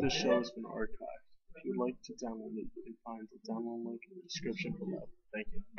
This show has been archived. If you would like to download it, you can find the download link in the description below. Thank you.